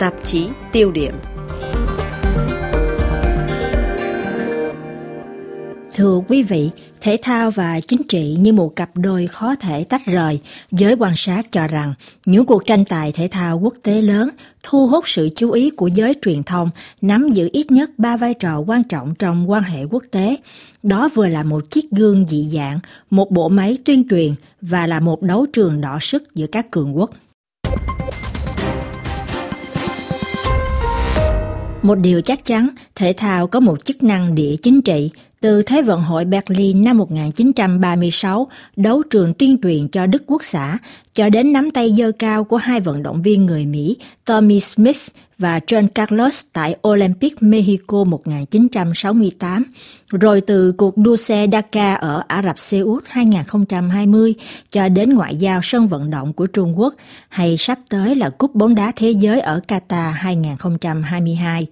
tạp chí tiêu điểm. Thưa quý vị, thể thao và chính trị như một cặp đôi khó thể tách rời. Giới quan sát cho rằng những cuộc tranh tài thể thao quốc tế lớn thu hút sự chú ý của giới truyền thông, nắm giữ ít nhất ba vai trò quan trọng trong quan hệ quốc tế. Đó vừa là một chiếc gương dị dạng, một bộ máy tuyên truyền và là một đấu trường đỏ sức giữa các cường quốc. Một điều chắc chắn, thể thao có một chức năng địa chính trị. Từ Thế vận hội Berlin năm 1936, đấu trường tuyên truyền cho Đức Quốc xã, cho đến nắm tay dơ cao của hai vận động viên người Mỹ Tommy Smith và John Carlos tại Olympic Mexico 1968, rồi từ cuộc đua xe Dakar ở Ả Rập Xê Út 2020 cho đến ngoại giao sân vận động của Trung Quốc hay sắp tới là Cúp bóng đá thế giới ở Qatar 2022.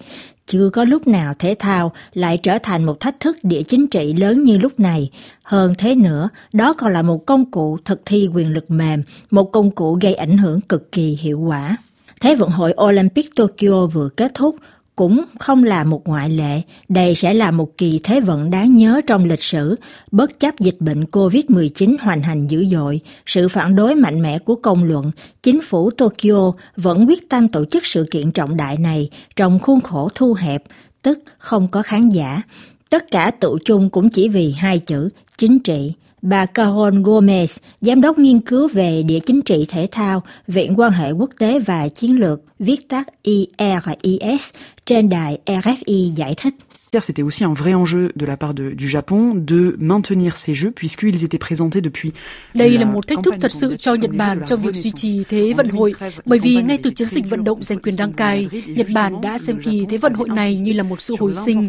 Chưa có lúc nào thể thao lại trở thành một thách thức địa chính trị lớn như lúc này. Hơn thế nữa, đó còn là một công cụ thực thi quyền lực mềm, một công cụ gây ảnh hưởng cực kỳ hiệu quả. Thế vận hội Olympic Tokyo vừa kết thúc, cũng không là một ngoại lệ. Đây sẽ là một kỳ thế vận đáng nhớ trong lịch sử, bất chấp dịch bệnh COVID-19 hoành hành dữ dội, sự phản đối mạnh mẽ của công luận, chính phủ Tokyo vẫn quyết tâm tổ chức sự kiện trọng đại này trong khuôn khổ thu hẹp, tức không có khán giả. Tất cả tụ chung cũng chỉ vì hai chữ chính trị. Bà Caron Gomez, giám đốc nghiên cứu về địa chính trị thể thao, Viện quan hệ quốc tế và chiến lược, viết tắt IRIS, trên đài RFI giải thích. C'était aussi un vrai enjeu de la part de, du Japon de maintenir ces jeux puisqu'ils étaient présentés depuis Đây là một thách thức thật sự cho Nhật Bản trong việc duy trì Thế vận hội bởi vì ngay từ chiến dịch vận động giành quyền đăng cai, Nhật Bản đã xem kỳ Thế vận hội này như là một sự hồi sinh.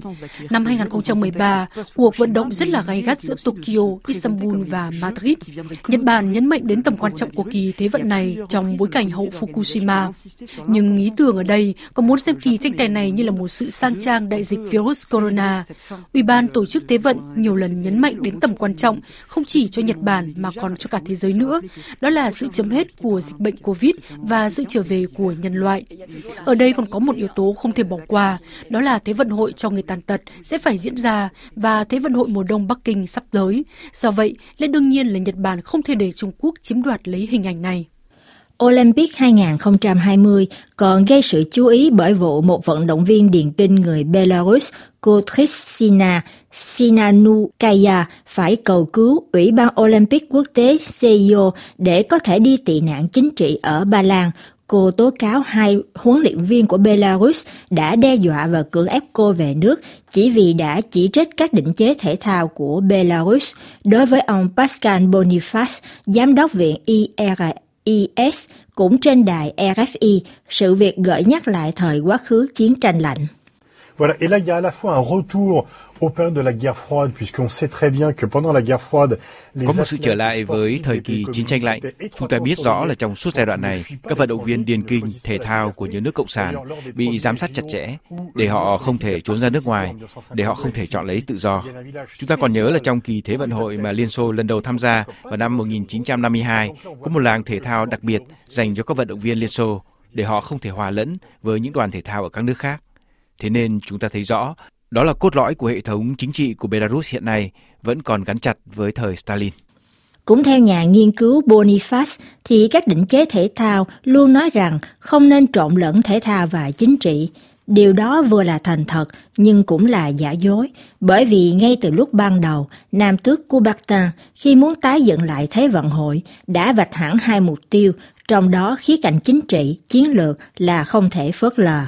Năm 2013, cuộc vận động rất là gay gắt giữa Tokyo, Istanbul và Madrid. Nhật Bản nhấn mạnh đến tầm quan trọng của kỳ Thế vận này trong bối cảnh hậu Fukushima. Nhưng ý tưởng ở đây có muốn xem kỳ tranh tài này như là một sự sang trang đại dịch virus corona. Ủy ban tổ chức Thế vận nhiều lần nhấn mạnh đến tầm quan trọng không chỉ cho Nhật Bản mà còn cho cả thế giới nữa. Đó là sự chấm hết của dịch bệnh Covid và sự trở về của nhân loại. Ở đây còn có một yếu tố không thể bỏ qua, đó là Thế vận hội cho người tàn tật sẽ phải diễn ra và Thế vận hội mùa đông Bắc Kinh sắp tới. Do vậy, lẽ đương nhiên là Nhật Bản không thể để Trung Quốc chiếm đoạt lấy hình ảnh này. Olympic 2020 còn gây sự chú ý bởi vụ một vận động viên điền kinh người Belarus, cô Kristina Sinanukaya phải cầu cứu Ủy ban Olympic quốc tế CIO để có thể đi tị nạn chính trị ở Ba Lan. Cô tố cáo hai huấn luyện viên của Belarus đã đe dọa và cưỡng ép cô về nước chỉ vì đã chỉ trích các định chế thể thao của Belarus. Đối với ông Pascal Boniface, giám đốc viện IRA IS cũng trên đài RFI, sự việc gợi nhắc lại thời quá khứ chiến tranh lạnh. Voilà, et là il y a à la fois un retour aux périodes de la guerre froide, puisqu'on sait très bien que pendant la guerre froide, có một sự trở lại với thời kỳ chiến tranh lạnh. Chúng ta biết rõ là trong suốt giai đoạn này, các vận động viên điền kinh thể thao của những nước cộng sản bị giám sát chặt chẽ để họ không thể trốn ra nước ngoài, để họ không thể chọn lấy tự do. Chúng ta còn nhớ là trong kỳ Thế vận hội mà Liên Xô lần đầu tham gia vào năm 1952, có một làng thể thao đặc biệt dành cho các vận động viên Liên Xô để họ không thể hòa lẫn với những đoàn thể thao ở các nước khác. Thế nên chúng ta thấy rõ đó là cốt lõi của hệ thống chính trị của Belarus hiện nay vẫn còn gắn chặt với thời Stalin. Cũng theo nhà nghiên cứu Boniface, thì các định chế thể thao luôn nói rằng không nên trộn lẫn thể thao và chính trị. Điều đó vừa là thành thật nhưng cũng là giả dối, bởi vì ngay từ lúc ban đầu, Nam tước Coubertin khi muốn tái dựng lại Thế vận hội đã vạch hẳn hai mục tiêu, trong đó khía cạnh chính trị, chiến lược là không thể phớt lờ.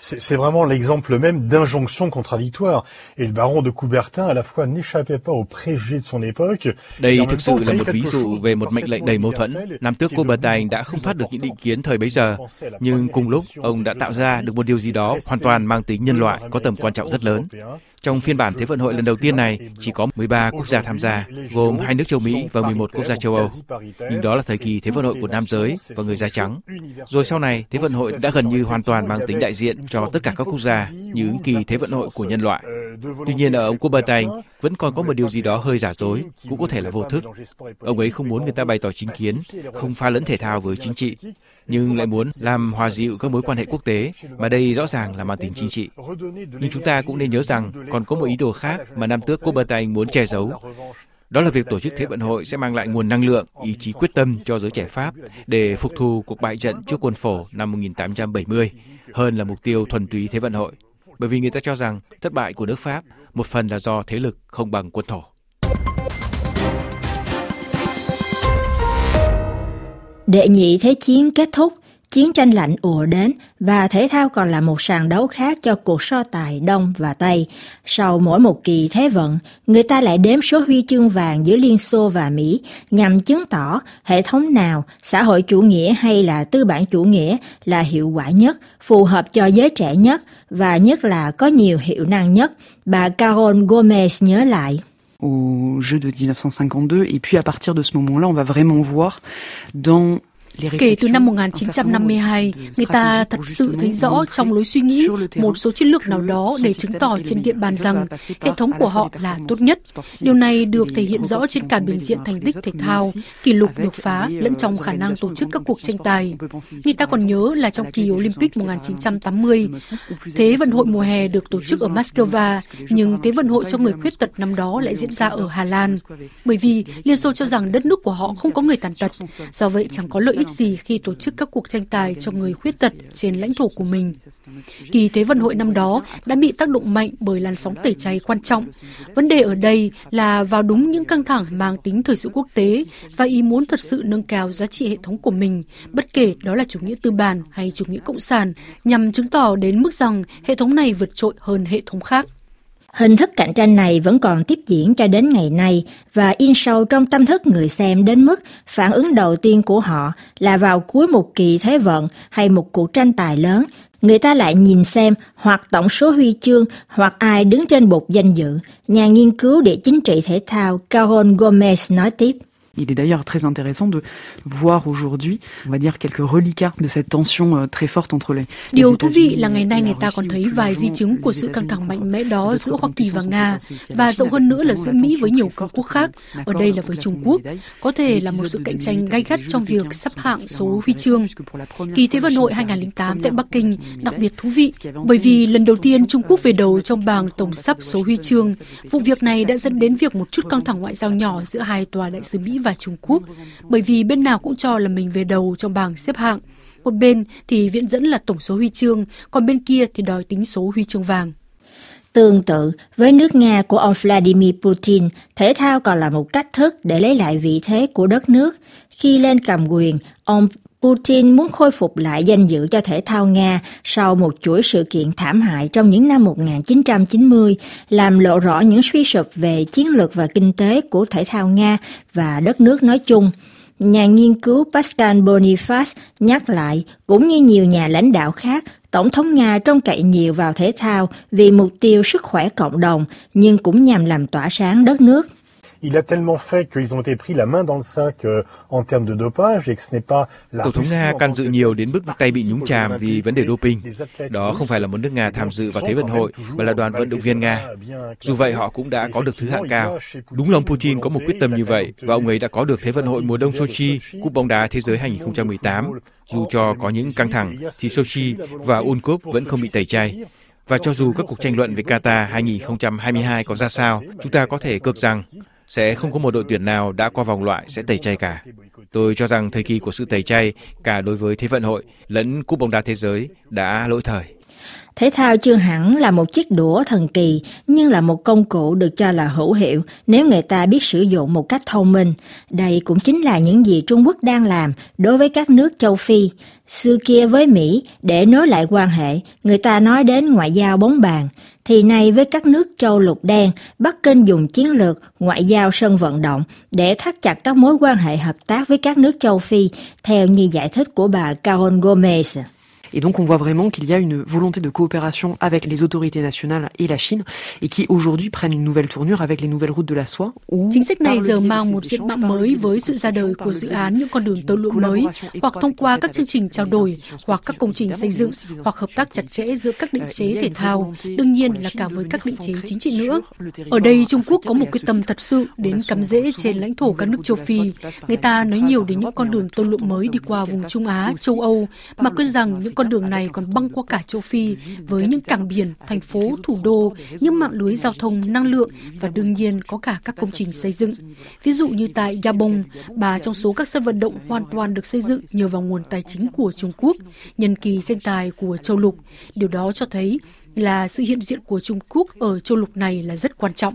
C'est vraiment l'exemple même d'injonction contradictoire. Et le baron de Coubertin, à la fois, n'échappait pas aux préjugés de son époque. Đây thực sự là một ví dụ về một mệnh lệnh đầy mâu thuẫn. Nam tước Coubertin đã không thoát được những định kiến thời bấy giờ, nhưng cùng lúc ông đã tạo ra được một điều gì đó hoàn toàn mang tính nhân loại có tầm quan trọng rất lớn. Trong phiên bản Thế vận hội lần đầu tiên này, chỉ có 13 quốc gia tham gia, gồm hai nước châu Mỹ và 11 quốc gia châu Âu. Nhưng đó là thời kỳ Thế vận hội của nam giới và người da trắng. Rồi sau này, Thế vận hội đã gần như hoàn toàn mang tính đại diện cho tất cả các quốc gia như kỳ Thế vận hội của nhân loại. Tuy nhiên ở ông Coubertin vẫn còn có một điều gì đó hơi giả dối, cũng có thể là vô thức. Ông ấy không muốn người ta bày tỏ chính kiến, không pha lẫn thể thao với chính trị, nhưng lại muốn làm hòa dịu các mối quan hệ quốc tế, mà đây rõ ràng là mang tính chính trị. Nhưng chúng ta cũng nên nhớ rằng còn có một ý đồ khác mà nam tước Coubertin muốn che giấu. Đó là việc tổ chức Thế vận hội sẽ mang lại nguồn năng lượng, ý chí quyết tâm cho giới trẻ Pháp để phục thù cuộc bại trận trước quân phổ năm 1870, hơn là mục tiêu thuần túy Thế vận hội. Bởi vì người ta cho rằng thất bại của nước Pháp một phần là do thế lực không bằng quân thổ. Đệ nhị Thế chiến kết thúc, chiến tranh lạnh ùa đến và thể thao còn là một sàn đấu khác cho cuộc so tài Đông và Tây. Sau mỗi một kỳ thế vận, người ta lại đếm số huy chương vàng giữa Liên Xô và Mỹ nhằm chứng tỏ hệ thống nào, xã hội chủ nghĩa hay là tư bản chủ nghĩa là hiệu quả nhất, phù hợp cho giới trẻ nhất và nhất là có nhiều hiệu năng nhất, bà Carol Gomez nhớ lại. aux Jeux de 1952 et puis à partir de ce moment-là on va vraiment voir dans Kể từ năm 1952, người ta thật sự thấy rõ trong lối suy nghĩ một số chiến lược nào đó để chứng tỏ trên địa bàn rằng hệ thống của họ là tốt nhất. Điều này được thể hiện rõ trên cả bình diện thành tích thể thao, kỷ lục được phá lẫn trong khả năng tổ chức các cuộc tranh tài. Người ta còn nhớ là trong kỳ Olympic 1980, Thế vận hội mùa hè được tổ chức ở Moscow, nhưng Thế vận hội cho người khuyết tật năm đó lại diễn ra ở Hà Lan. Bởi vì Liên Xô cho rằng đất nước của họ không có người tàn tật, do vậy chẳng có lợi ích gì khi tổ chức các cuộc tranh tài cho người khuyết tật trên lãnh thổ của mình. Kỳ Thế vận hội năm đó đã bị tác động mạnh bởi làn sóng tẩy chay quan trọng. Vấn đề ở đây là vào đúng những căng thẳng mang tính thời sự quốc tế và ý muốn thật sự nâng cao giá trị hệ thống của mình, bất kể đó là chủ nghĩa tư bản hay chủ nghĩa cộng sản, nhằm chứng tỏ đến mức rằng hệ thống này vượt trội hơn hệ thống khác. Hình thức cạnh tranh này vẫn còn tiếp diễn cho đến ngày nay và in sâu trong tâm thức người xem đến mức phản ứng đầu tiên của họ là vào cuối một kỳ thế vận hay một cuộc tranh tài lớn, người ta lại nhìn xem hoặc tổng số huy chương hoặc ai đứng trên bục danh dự. Nhà nghiên cứu địa chính trị thể thao Caron Gomez nói tiếp. Il est d'ailleurs très intéressant de voir aujourd'hui, on va dire quelques reliquats de cette tension euh, très forte entre les Điều thú vị là ngày nay người ta còn thấy vài di chứng của sự căng thẳng mạnh mẽ đó giữa Hoa Kỳ và Nga và rộng hơn nữa là giữa Mỹ với nhiều cường quốc khác, ở đây là với Trung Quốc, có thể là một sự cạnh tranh gay gắt trong việc sắp hạng số huy chương. Kỳ Thế vận hội 2008 tại Bắc Kinh đặc biệt thú vị bởi vì lần đầu tiên Trung Quốc về đầu trong bảng tổng sắp số huy chương. Vụ việc này đã dẫn đến việc một chút căng thẳng ngoại giao nhỏ giữa hai tòa đại sứ Mỹ và và Trung Quốc, bởi vì bên nào cũng cho là mình về đầu trong bảng xếp hạng. Một bên thì viện dẫn là tổng số huy chương, còn bên kia thì đòi tính số huy chương vàng. Tương tự, với nước Nga của ông Vladimir Putin, thể thao còn là một cách thức để lấy lại vị thế của đất nước. Khi lên cầm quyền, ông Putin muốn khôi phục lại danh dự cho thể thao Nga sau một chuỗi sự kiện thảm hại trong những năm 1990, làm lộ rõ những suy sụp về chiến lược và kinh tế của thể thao Nga và đất nước nói chung. Nhà nghiên cứu Pascal Boniface nhắc lại, cũng như nhiều nhà lãnh đạo khác, Tổng thống Nga trông cậy nhiều vào thể thao vì mục tiêu sức khỏe cộng đồng, nhưng cũng nhằm làm tỏa sáng đất nước il a tellement fait qu'ils ont été pris la main dans le sac euh, en termes de dopage et que ce n'est pas la Tổng thống Nga can dự nhiều đến mức tay bị nhúng chàm vì vấn đề doping. Đó không phải là một nước Nga tham dự vào Thế vận hội, mà là đoàn vận động viên Nga. Dù vậy, họ cũng đã có được thứ hạng cao. Đúng lòng Putin có một quyết tâm như vậy, và ông ấy đã có được Thế vận hội mùa đông Sochi, Cúp bóng đá thế giới 2018. Dù cho có những căng thẳng, thì Sochi và World Cup vẫn không bị tẩy chay. Và cho dù các cuộc tranh luận về Qatar 2022 có ra sao, chúng ta có thể cược rằng sẽ không có một đội tuyển nào đã qua vòng loại sẽ tẩy chay cả. Tôi cho rằng thời kỳ của sự tẩy chay, cả đối với Thế vận hội lẫn Cúp bóng đá thế giới đã lỗi thời. Thể thao chưa hẳn là một chiếc đũa thần kỳ, nhưng là một công cụ được cho là hữu hiệu nếu người ta biết sử dụng một cách thông minh. Đây cũng chính là những gì Trung Quốc đang làm đối với các nước châu Phi. Xưa kia với Mỹ, để nối lại quan hệ, người ta nói đến ngoại giao bóng bàn. Thì nay với các nước châu lục đen, Bắc Kinh dùng chiến lược ngoại giao sân vận động để thắt chặt các mối quan hệ hợp tác với các nước châu Phi, theo như giải thích của bà Carol Gomez. Et donc on voit vraiment qu'il y a une volonté de coopération avec les autorités nationales et la Chine et qui aujourd'hui prennent une nouvelle tournure avec les nouvelles routes de la soie. Chính sách này giờ mang một diện mạo mới với sự ra đời của dự án những con đường tàu lượn mới hoặc thông qua các chương trình trao đổi hoặc các công trình xây dựng hoặc hợp tác chặt chẽ giữa các định chế thể thao, đương nhiên là cả với các định chế chính trị nữa. Ở đây Trung Quốc có một quyết tâm thật sự đến cắm rễ trên lãnh thổ các nước châu Phi. Người ta nói nhiều đến những con đường tàu lượn mới đi qua vùng Trung Á, châu Âu, mà quên rằng những con đường này còn băng qua cả châu Phi với những cảng biển, thành phố, thủ đô, những mạng lưới giao thông, năng lượng và đương nhiên có cả các công trình xây dựng. Ví dụ như tại Gabon, bà trong số các sân vận động hoàn toàn được xây dựng nhờ vào nguồn tài chính của Trung Quốc, nhân kỳ tranh tài của châu lục. Điều đó cho thấy là sự hiện diện của Trung Quốc ở châu lục này là rất quan trọng.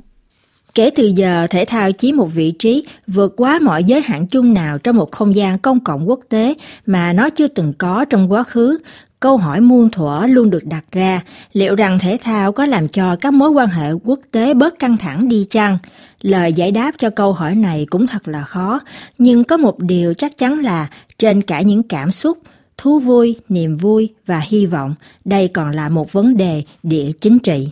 Kể từ giờ, thể thao chiếm một vị trí vượt quá mọi giới hạn chung nào trong một không gian công cộng quốc tế mà nó chưa từng có trong quá khứ. Câu hỏi muôn thuở luôn được đặt ra, liệu rằng thể thao có làm cho các mối quan hệ quốc tế bớt căng thẳng đi chăng? Lời giải đáp cho câu hỏi này cũng thật là khó, nhưng có một điều chắc chắn là trên cả những cảm xúc, thú vui, niềm vui và hy vọng, đây còn là một vấn đề địa chính trị.